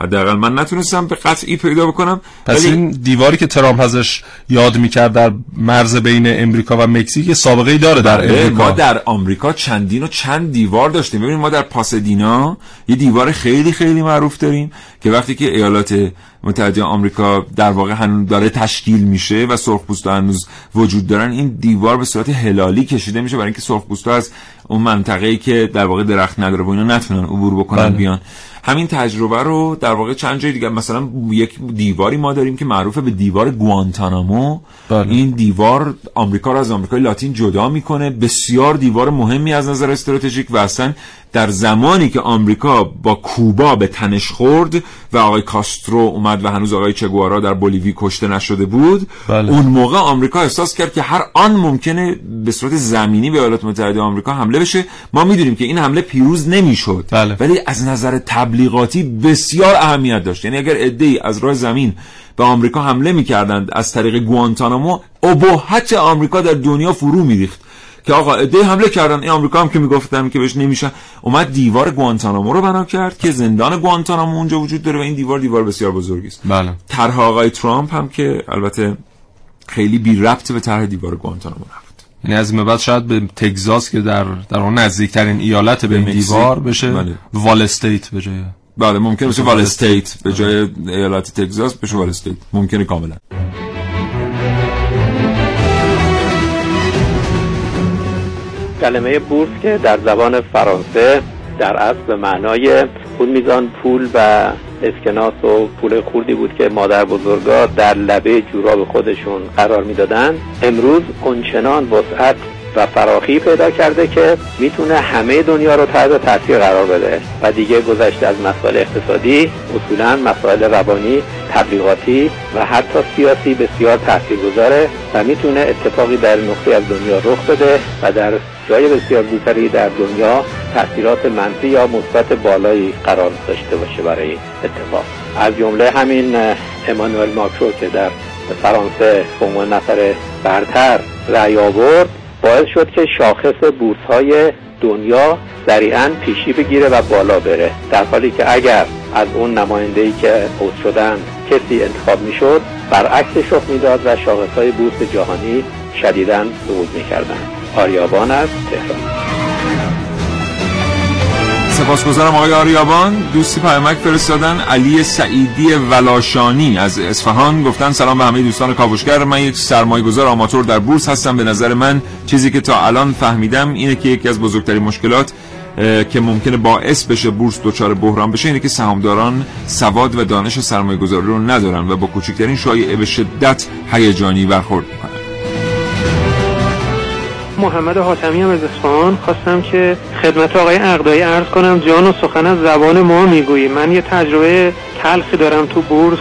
حداقل من نتونستم به قطعی پیدا بکنم پس ولی- این دیواری که ترامپ ازش یاد می‌کرد در مرز بین امریکا و مکزیک سابقه ای داره در بله، امریکا. ما در آمریکا چندین و چند دیوار داشتیم. ببینید ما در پاسدینا یه دیوار خیلی خیلی معروف داریم که وقتی که ایالات متحده آمریکا در واقع هنوز داره تشکیل میشه و سرخپوستا هنوز وجود دارن این دیوار به صورت هلالی کشیده میشه برای اینکه سرخپوستا از اون منطقه‌ای که در واقع درخت نداره و اینا نتونن عبور بکنن بله. بیان. همین تجربه رو در واقع چند جای دیگه مثلا یک دیواری ما داریم که معروفه به دیوار گوانتانامو بله. این دیوار آمریکا رو از آمریکای لاتین جدا می‌کنه بسیار دیوار مهمی از نظر استراتژیک و اصلا در زمانی که آمریکا با کوبا به تنش خورد و آقای کاسترو اومد و هنوز آقای چگوارا در بولیوی کشته نشده بود بله. اون موقع آمریکا احساس کرد که هر آن ممکنه به صورت زمینی به ایالات متحده آمریکا حمله بشه ما می‌دونیم که این حمله پیروز نمی‌شد بله. ولی از نظر تبلیغاتی بسیار اهمیت داشت یعنی اگر عده‌ای از راه زمین به آمریکا حمله می‌کردند از طریق گوانتانامو ابهت آمریکا در دنیا فرو میریخت که آقا عده حمله کردن این آمریکا هم که می‌گفتن که بهش نمیشه. اومد دیوار گوانتانامو رو بنا کرد که زندان گوانتانامو اونجا وجود داره و این دیوار دیوار بسیار بزرگی است. بله. طرح آقای ترامپ هم که البته خیلی بی ربط به طرح دیوار گوانتانامو نبود. یعنی از این به بعد شاید به تگزاس که در در اون نزدیکترین ایالت به مکزیک. دیوار بشه بله. wall state به جای بله ممکن بشه wall wall state. به جای ایالت تگزاس بشه wall state. ممکنه کاملا. کلمه بورس که در زبان فرانسه در اصل به معنای اون میزان پول و اسکناس و پول خوردی بود که مادر بزرگا در لبه جوراب خودشون قرار می‌دادن. امروز اونچنان وسعت و فراخی پیدا کرده که می‌تونه همه دنیا رو تحت تاثیر قرار بده. و دیگه گذشته از مسائل اقتصادی اصولا مسائل روانی تبلیغاتی و حتی سیاسی بسیار تاثیرگذاره و می‌تونه اتفاقی در نقطه از دنیا رخ بده و در جای بسیار زودتری در دنیا تاثیرات منفی یا مثبت بالایی قرار داشته باشه برای اتفاق. از جمله همین امانوئل ماکرو که در فرانسه به عنوان نفر برتر رأی آورد باعث شد که شاخص بورس های دنیا سریعا پیشی بگیره و بالا بره. در حالی که اگر از اون نماینده ای که عضو شدن کسی انتخاب می‌شد برعکسش رخ می‌داد و شاخص های بورس جهانی شدیدا صعود می‌کردن آریابان از تهران. سپاسگزارم آقای آریابان. دوستی پیامک فرستادن علی سعیدی ولاشانی از اصفهان. گفتن سلام به همه دوستان کاوشگر. من یک سرمایه گذار آماتور در بورس هستم. به نظر من چیزی که تا الان فهمیدم اینه که یکی از بزرگترین مشکلات که ممکنه باعث بشه بورس دچار بحران بشه اینه که سهامداران سواد و دانش سرمایه گذاری رو ندارن و با کوچکترین شایعه به شدت هیجانی برخورد می‌کنن. محمد حاتمی هم از اصفهان. خواستم که خدمت آقای اقدایی عرض کنم جان و سخن از زبان ما می‌گویی. من یه تجربه تلخی دارم تو بورس.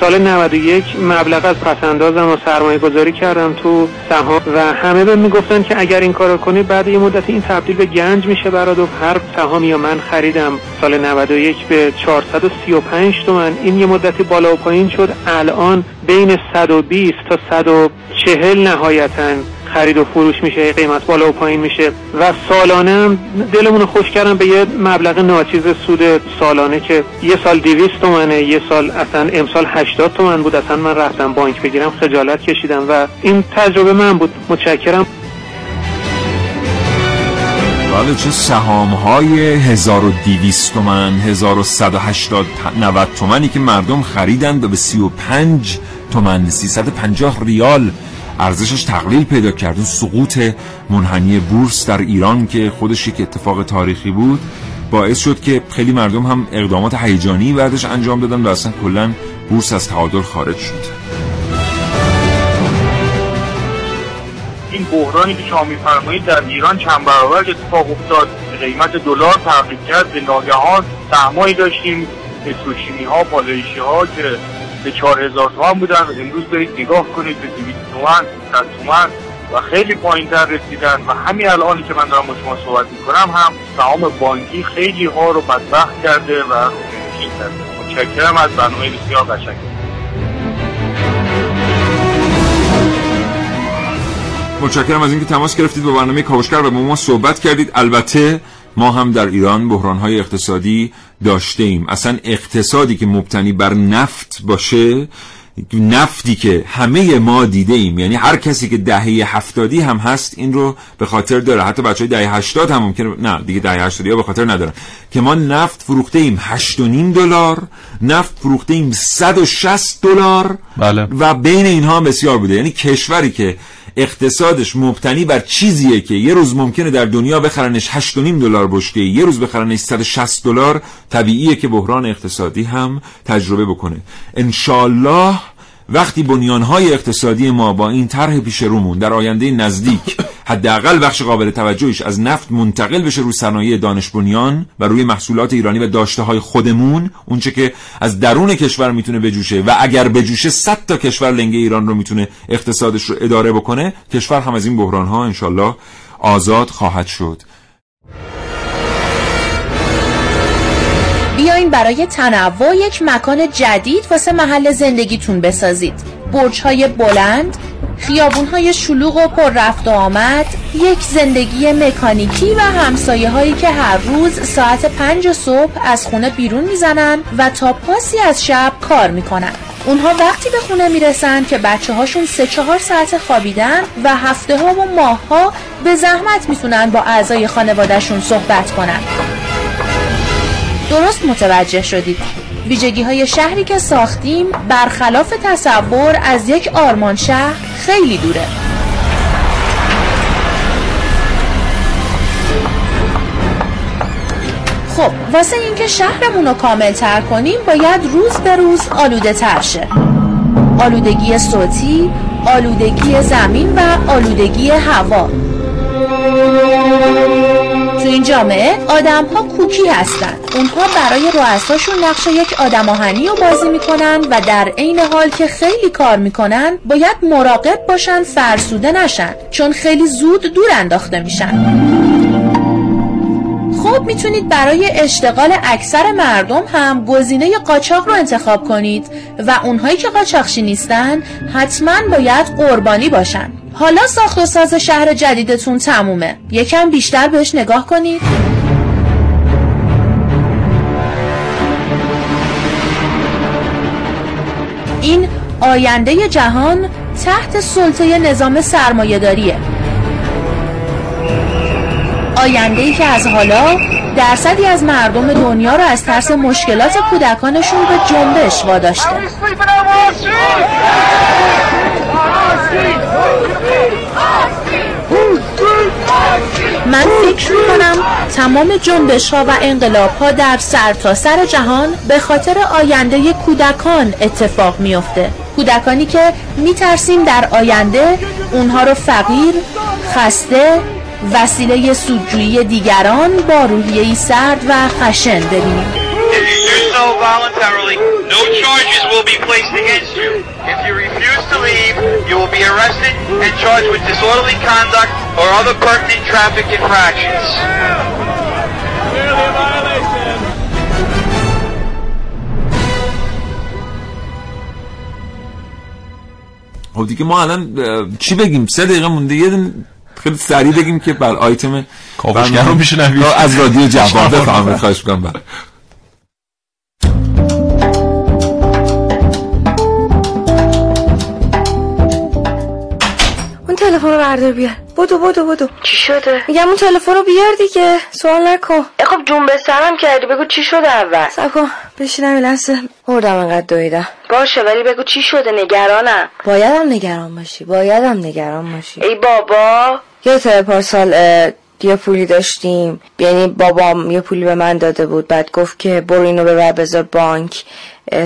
سال 91 مبلغ از پسندازم و سرمایه گذاری کردم تو سهام و همه به می‌گفتن که اگر این کارو کنی بعد یه مدت این تبدیل به گنج میشه برات و هر سهامی یا من خریدم. سال 91 به 435 تومن. این یه مدتی بالا و پایین شد. الان بین 120 تا 140 نهایتا. خرید و فروش میشه قیمت بالا و پایین میشه و سالانه دلمون خوش کردم به یه مبلغ ناچیز سود سالانه که یه سال 200 تومنه یه سال اصلا امسال 80 تومن بود. اصلا من رفتم بانک بگیرم خجالت کشیدم و این تجربه من بود. متشکرم. بله چه سهام های 1200 تومن 1180 90 تومنی که مردم خریدن به 35 تومن 350 ریال ارزشش تقلیل پیدا کرد. اون سقوط منحنی بورس در ایران که خودش یک اتفاق تاریخی بود باعث شد که خیلی مردم هم اقدامات هیجانی بعدش انجام دادن و اصلا کلا بورس از تعادل خارج شد. این بحرانی که شما میفرمایید در ایران چند برابر اتفاق افتاد. قیمت دلار تغییر کرد به ناگهان سهمایی داشتیم. پتروشیمی ها پالایشی ها که به 4000 تومان بودن. امروز برید نگاه کنید به 200 تومان 100 تومان و خیلی پایین تر رسیدن. و همین الانی که من دارم با شما صحبت می‌کنم هم سهام بانکی خیلی ها رو بدبخت کرده و متشکرم از برنامه بسیار قشنگ. متشکرم از اینکه تماس گرفتید با برنامه کاوشگر. و با ما صحبت کردید. البته ما هم در ایران بحرانهای اقتصادی داشته ایم اصلا اقتصادی که مبتنی بر نفت باشه نفتی که همه ما دیده ایم یعنی هر کسی که دهه هفتادی هم هست این رو به خاطر داره. حتی بچه دهه هشتاد هم ممکنه نه دیگه دهه هشتادی ها به خاطر ندارن. که ما نفت فروخته ایم هشت و نیم دلار نفت فروخته ایم 160 دلار بله. و بین اینها هم بسیار بوده یعنی کشوری که اقتصادش مبتنی بر چیزیه که یه روز ممکنه در دنیا بخرنش 8.5 دلار بشکه یه روز بخرنش 160 دلار طبیعیه که بحران اقتصادی هم تجربه بکنه انشالله وقتی بنیانهای اقتصادی ما با این طرح پیش رومون در آینده نزدیک حداقل بخش قابل توجهش از نفت منتقل بشه رو صنایع دانش بنیان و روی محصولات ایرانی و داشته های خودمون اونچه که از درون کشور می‌تونه بجوشه و اگر بجوشه 100 تا کشور لنگه ایران رو می‌تونه اقتصادش رو اداره بکنه کشور هم از این بحران ها انشالله آزاد خواهد شد. بیاین برای تنوع یک مکان جدید واسه محل زندگیتون بسازید. برج های بلند خیابون های شلوغ و پر رفت و آمد یک زندگی مکانیکی و همسایه هایی که هر روز ساعت پنج صبح از خونه بیرون می‌زنن و تا پاسی از شب کار می‌کنن. اونها وقتی به خونه می‌رسن که بچه هاشون سه چهار ساعت خوابیدن و هفته ها و ماه ها به زحمت می‌تونن با اعضای خانوادهشون صحبت کنن. درست متوجه شدید. ویژگی های شهری که ساختیم برخلاف تصور از یک آرمان شهر خیلی دوره. خب واسه اینکه شهرمون رو کامل تر کنیم باید روز به روز آلوده تر شه. آلودگی صوتی، آلودگی زمین و آلودگی هوا. تو این جامعه آدم ها کوکی هستن. اونها برای رؤساشون نقش یک آدم آهنی رو بازی می‌کنن و در عین حال که خیلی کار می‌کنن باید مراقب باشن فرسوده نشن چون خیلی زود دور انداخته میشن. خب می‌تونید برای اشتغال اکثر مردم هم گزینه قاچاق رو انتخاب کنید و اونهایی که قاچاقچی نیستن حتما باید قربانی باشن. حالا ساخت و ساز شهر جدیدتون تمومه. یکم بیشتر بهش نگاه کنید. این آینده جهان تحت سلطه نظام سرمایه‌داریه. آینده ای که از حالا درصدی از مردم دنیا رو از ترس مشکلات کودکانشون به جنبش واداشته. من فکر می‌کنم تمام جنبش ها و انقلاب ها در سرتاسر سر جهان به خاطر آینده کودکان اتفاق میفته کودکانی که میترسیم در آینده اونها رو فقیر، خسته، وسیله سودجویی دیگران با روحیه‌ای سرد و خشن ببینیم so voluntarily, no charges will be placed against you. If you refuse to leave, you will be arrested and charged with disorderly conduct or other pertinent traffic infractions. خب دیگه ما الان چی بگیم سه دقیقه مونده یه خیلی سریع بگیم که بر آیتم کاوشگر رو میشه از رادیو جواب بفهمید خواهش کنم تلفن رو بردار بیار. بودو بودو بودو چی شده؟ میگم اون تلفن رو بیار دیگه. سوال نکن. خب جون به سرم کردی بگو چی شده اول؟ سب کن بشینم یه لحظه. بردم انقدر دویدم باشه ولی بگو چی شده نگرانم. بایدم نگران باشی بایدم نگران باشی. ای بابا. یه پارسال یه پولی داشتیم. یعنی بابام یه پولی به من داده بود. بعد گفت که برو اینو ببر بذار بانک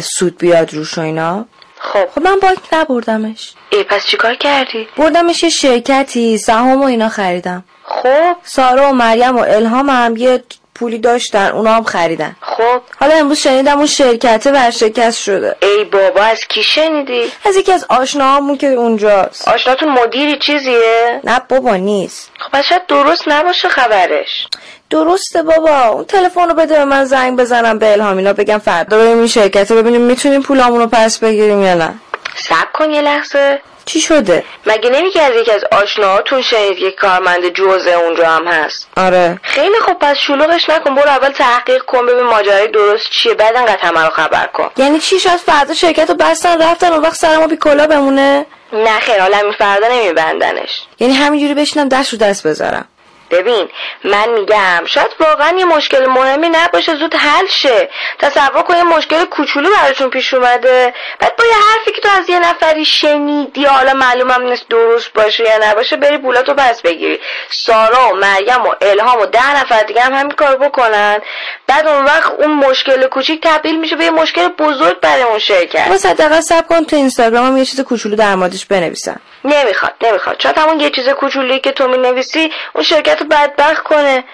سود بیاد روش و اینا. خب. خب من بانک نبردمش. ای پس چیکار کردی؟ بردمش یه شرکتی سهام و اینا خریدم. خب. سارا و مریم و الهام هم یه پولی داشتن اونا هم خریدن. خب. حالا امروز شنیدم اون شرکته ورشکست شده. ای بابا از کی شنیدی؟ از یکی از آشناهامون که اونجاست. آشناتون مدیری چیزیه؟ نه بابا نیست. خب شاید درست نباشه خبرش. درسته بابا. اون تلفن رو بده به من زنگ بزنم به الهامینا بگم فردا بریم این شرکت ببینیم می‌تونیم پولامون رو پس بگیریم یا نه. سب کن یه لحظه. چی شده؟ مگه نمیگه از یکی از آشناهاتون شنید یک کارمند جوزه اونجا هم هست؟ آره. خیلی خوب پس شلوغش نکن. برو اول تحقیق کن ببین ماجرای درست چیه. بعد انقدر همه رو خبر کن. یعنی چی؟ شاید فردا شرکت رو بستن رفتن اون وقت سر ما بی کلا بمونه؟ نه خیر حالا فردا نمیبندنش. یعنی همینجوری بشینم دست رو دست بذارم. ببین من میگم شاید واقعا یه مشکل مهمی نباشه زود حل شه. تصور کن یه مشکل کوچولو براشون پیش اومده. بعد با یه حرفی که تو از یه نفری شنیدی حالا معلومم نیست درست باشه یا نباشه بری پولاتو پس بگیری. سارا و مریم و الهام و ده نفر دیگه هم همین کار بکنن. بعد اون وقت اون مشکل کوچیک تبدیل میشه به یه مشکل بزرگ برای اون شرکت. بس حداقل سب کن تو اینستاگرام هم یه چیز کوچولو در موردش بنویسم. نمی‌خواد نمی‌خواد. شاید همون یه چیز کوچولی که تو می‌نویسی اون شرکت رو بدبخت کنه.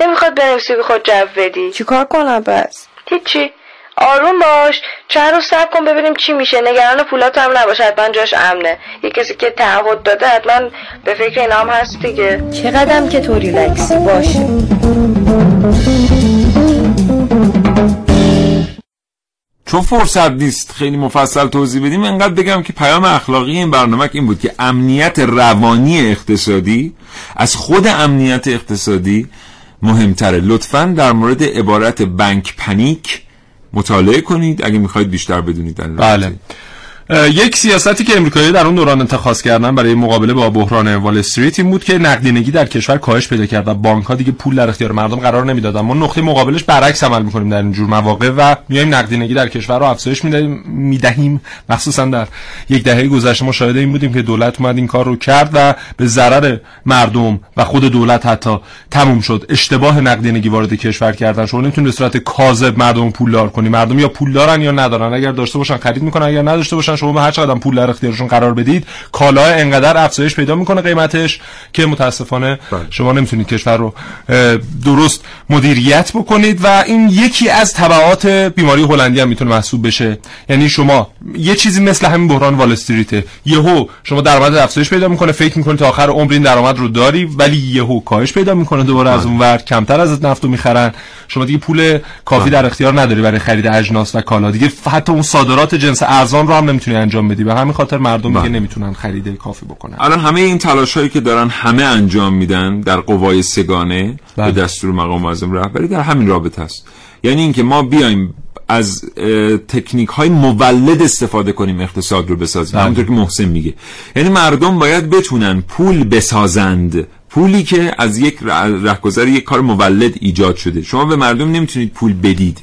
نمی‌خواد بنویسی به خود جو بدی. چیکار کنم پس؟ هیچی. آروم باش. چند روز صبر کن ببینیم چی میشه. نگران پولات هم نباش. حتما جاش امنه. یه کسی که تعهد داده حتما به فکر اینا هم هست دیگه. چقدرم که تو ریلکسی باشه چون فرصت نیست خیلی مفصل توضیح بدیم انقدر بگم که پیام اخلاقی این برنامه این بود که امنیت روانی اقتصادی از خود امنیت اقتصادی مهمتره. لطفا در مورد عبارت بانک پنیک مطالعه کنید. اگه می‌خواید بیشتر بدونید بله. یک سیاستی که امریکایی در اون دوران اتخاذ کردن برای مقابله با بحران وال استریت این بود که نقدینگی در کشور کاهش پیدا کرد و بانک ها دیگه پول در اختیار مردم قرار نمی‌دادن. ما نقطه مقابلش برعکس عمل می‌کنیم در این جور مواقع و میایم نقدینگی در کشور رو افزایش می‌دهیم می‌دهیم. مخصوصا در یک دهه گذشته ما شاهد این بودیم که دولت اومد این کار رو کرد و به ضرر مردم و خود دولت حتی تموم شد. اشتباه نقدینگی وارد کشور کردن شما نمی‌تونید به صورت کاذب مردم پولدار کنی. مردم یا پول دارن یا ندارن. اگر داشته باشن خرید می‌کنن اگر نداشته باشن شما به هر چقدر پول در اختیارشون قرار بدید کالا انقدر افزایش پیدا می‌کنه قیمتش که متاسفانه بله. شما نمی‌تونید کشور رو درست مدیریت بکنید و این یکی از تبعات بیماری هلندی هم می‌تونه محسوب بشه یعنی شما یه چیزی مثل همین بحران وال استریت یهو شما درآمد افزایش پیدا می‌کنه فکر می‌کنید تا آخر عمر این درآمد رو داری ولی یهو کاهش پیدا می‌کنه دوباره از بله. اون ور کمتر از نفتو می‌خرن شما دیگه پول کافی بله. در اختیار نداری برای خرید اجناس و کالا دیگه حتی اون صادرات جنس ارزان رو هم نمی‌تونی انجام بدی. به همین خاطر مردم دیگه بله. نمی‌تونن خرید کافی بکنن. الان همه این تلاش هایی که دارن همه انجام میدن در قوای سگانه به دستور مقام معظم رهبری در همین رابطه است. یعنی اینکه ما بیایم از تکنیک های مولد استفاده کنیم اقتصاد رو بسازیم. بله. همونطور که محسن میگه. یعنی مردم باید بتونن پول بسازند. پولی که از یک رهگذر یک کار مولد ایجاد شده. شما به مردم نمی‌تونید پول بدید.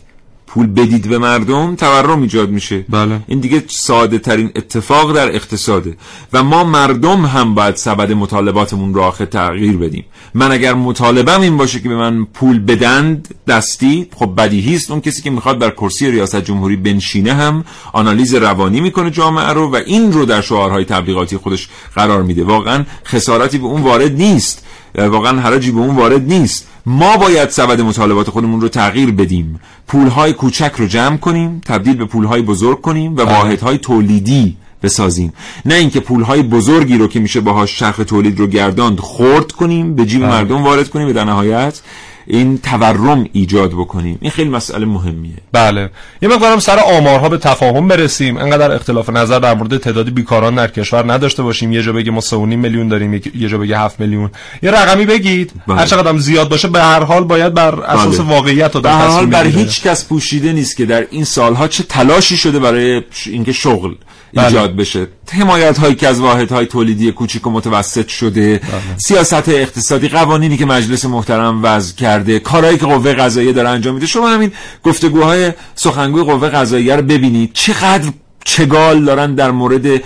پول بدید به مردم تورم ایجاد میشه. بله. این دیگه ساده ترین اتفاق در اقتصاده و ما مردم هم باید سبد مطالباتمون رو آخه تغییر بدیم. من اگر مطالبم این باشه که به من پول بدند دستی خب بدیهی است اون کسی که می‌خواد بر کرسی ریاست جمهوری بنشینه هم آنالیز روانی می‌کنه جامعه رو و این رو در شعارهای تبلیغاتی خودش قرار میده. واقعا خسارتی به اون وارد نیست. واقعا حراجی به اون وارد نیست. ما باید سبد مطالبات خودمون رو تغییر بدیم پولهای کوچک رو جمع کنیم تبدیل به پولهای بزرگ کنیم و بله. واحدهای تولیدی بسازیم نه اینکه پولهای بزرگی رو که میشه باهاش چرخ تولید رو گرداند خورد کنیم به جیب بله. مردم وارد کنیم و در نهایت این تورم ایجاد بکنیم. این خیلی مسئله مهمیه. بله. یه مقدارم سر آمارها به تفاهم برسیم. انقدر اختلاف نظر در مورد تعداد بیکاران در کشور نداشته باشیم. یه جا بگه ما 3.5 میلیون داریم یه جا بگه 7 میلیون. یه رقمی بگید. بله. هر چقدر زیاد باشه به هر حال باید بر اساس بله. واقعیت و در حال بر هیچ کس پوشیده نیست که در این سالها چه تلاشی شده برای اینکه شغل. ایجاد بشه. حمایت هایی که از واحد های تولیدی کوچیک و متوسط شده بله. سیاست اقتصادی قوانینی که مجلس محترم وضع کرده کارهایی که قوه قضاییه داره انجام میده. شما همین گفتگوهای سخنگوی قوه قضاییه رو ببینید. چقدر چگال دارن در مورد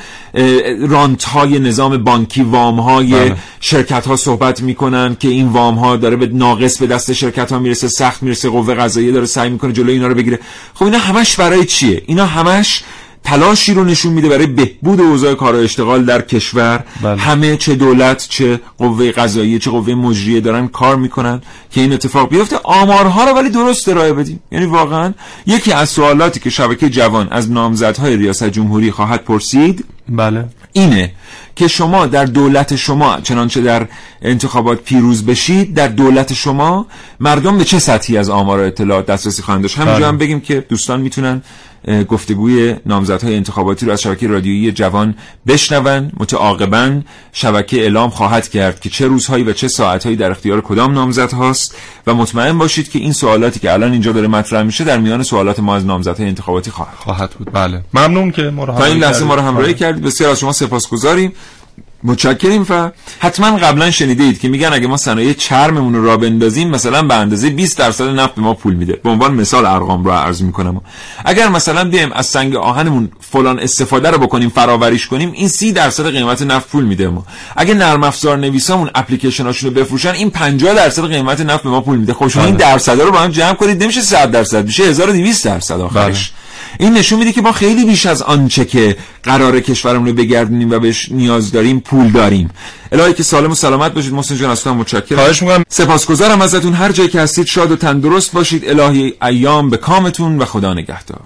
رانت های نظام بانکی وام های بله. شرکت ها صحبت می‌کنن که این وام ها داره به ناقص به دست شرکت ها می‌رسه سخت می‌رسه قوه قضاییه داره سعی می‌کنه جلوی اینا رو بگیره. خب اینا همش برای چیه؟ اینا همش تلاشی رو نشون میده برای بهبود اوضاع کار و اشتغال در کشور. بله. همه چه دولت چه قوه قضاییه چه قوه مجریه دارن کار می‌کنن که این اتفاق بیفته. آمارها رو ولی درست ارائه بدیم. یعنی واقعا یکی از سوالاتی که شبکه جوان از نامزدهای ریاست جمهوری خواهد پرسید بله. اینه که شما در دولت شما چنانچه در انتخابات پیروز بشید در دولت شما مردم به چه سطحی از آمار و اطلاعات دسترسی خواهند داشت؟ همینجا بله. هم بگیم که دوستان می‌تونن گفتگوی نامزدهای انتخاباتی رو از شبکه رادیویی جوان بشنون متعاقبا شبکه اعلام خواهد کرد که چه روزهایی و چه ساعتهایی در اختیار کدام نامزد هاست و مطمئن باشید که این سوالاتی که الان اینجا داره مطرح میشه در میان سوالات ما از نامزدهای انتخاباتی خواهد خواهد بود. بله. ممنون که ما رو این لحظه ما رو همراهی کردید. بسیار از شما سپاسگزاریم. متشکریم ف حتما قبلا شنیده اید که میگن اگه ما صنایع چرممون رو را بندازیم مثلا به اندازه 20 درصد نفت به ما پول میده. به عنوان مثال ارقام رو عرض می‌کنم. اگر مثلا بیایم از سنگ آهنمون فلان استفاده رو بکنیم فراوریش کنیم این 30 درصد قیمت نفت پول میده ما. اگه نرم افزار نویسامون اپلیکیشناشون رو بفروشن این 50 درصد قیمت نفت به ما پول میده. خب شما این درصدا رو با هم جمع کنید نمیشه 100 درصد میشه 1200 درصد آخرش. این نشون میده که ما خیلی بیش از آنچه که قرار کشورمون رو بگردونیم و بهش نیاز داریم پول داریم. الهی که سالم و سلامت باشید. محسن جان اصلا متشکرم. خواهش می‌کنم. سپاسگزارم ازتون. هر جایی که هستید شاد و تندرست باشید. الهی ایام به کامتون و خدا نگهدار.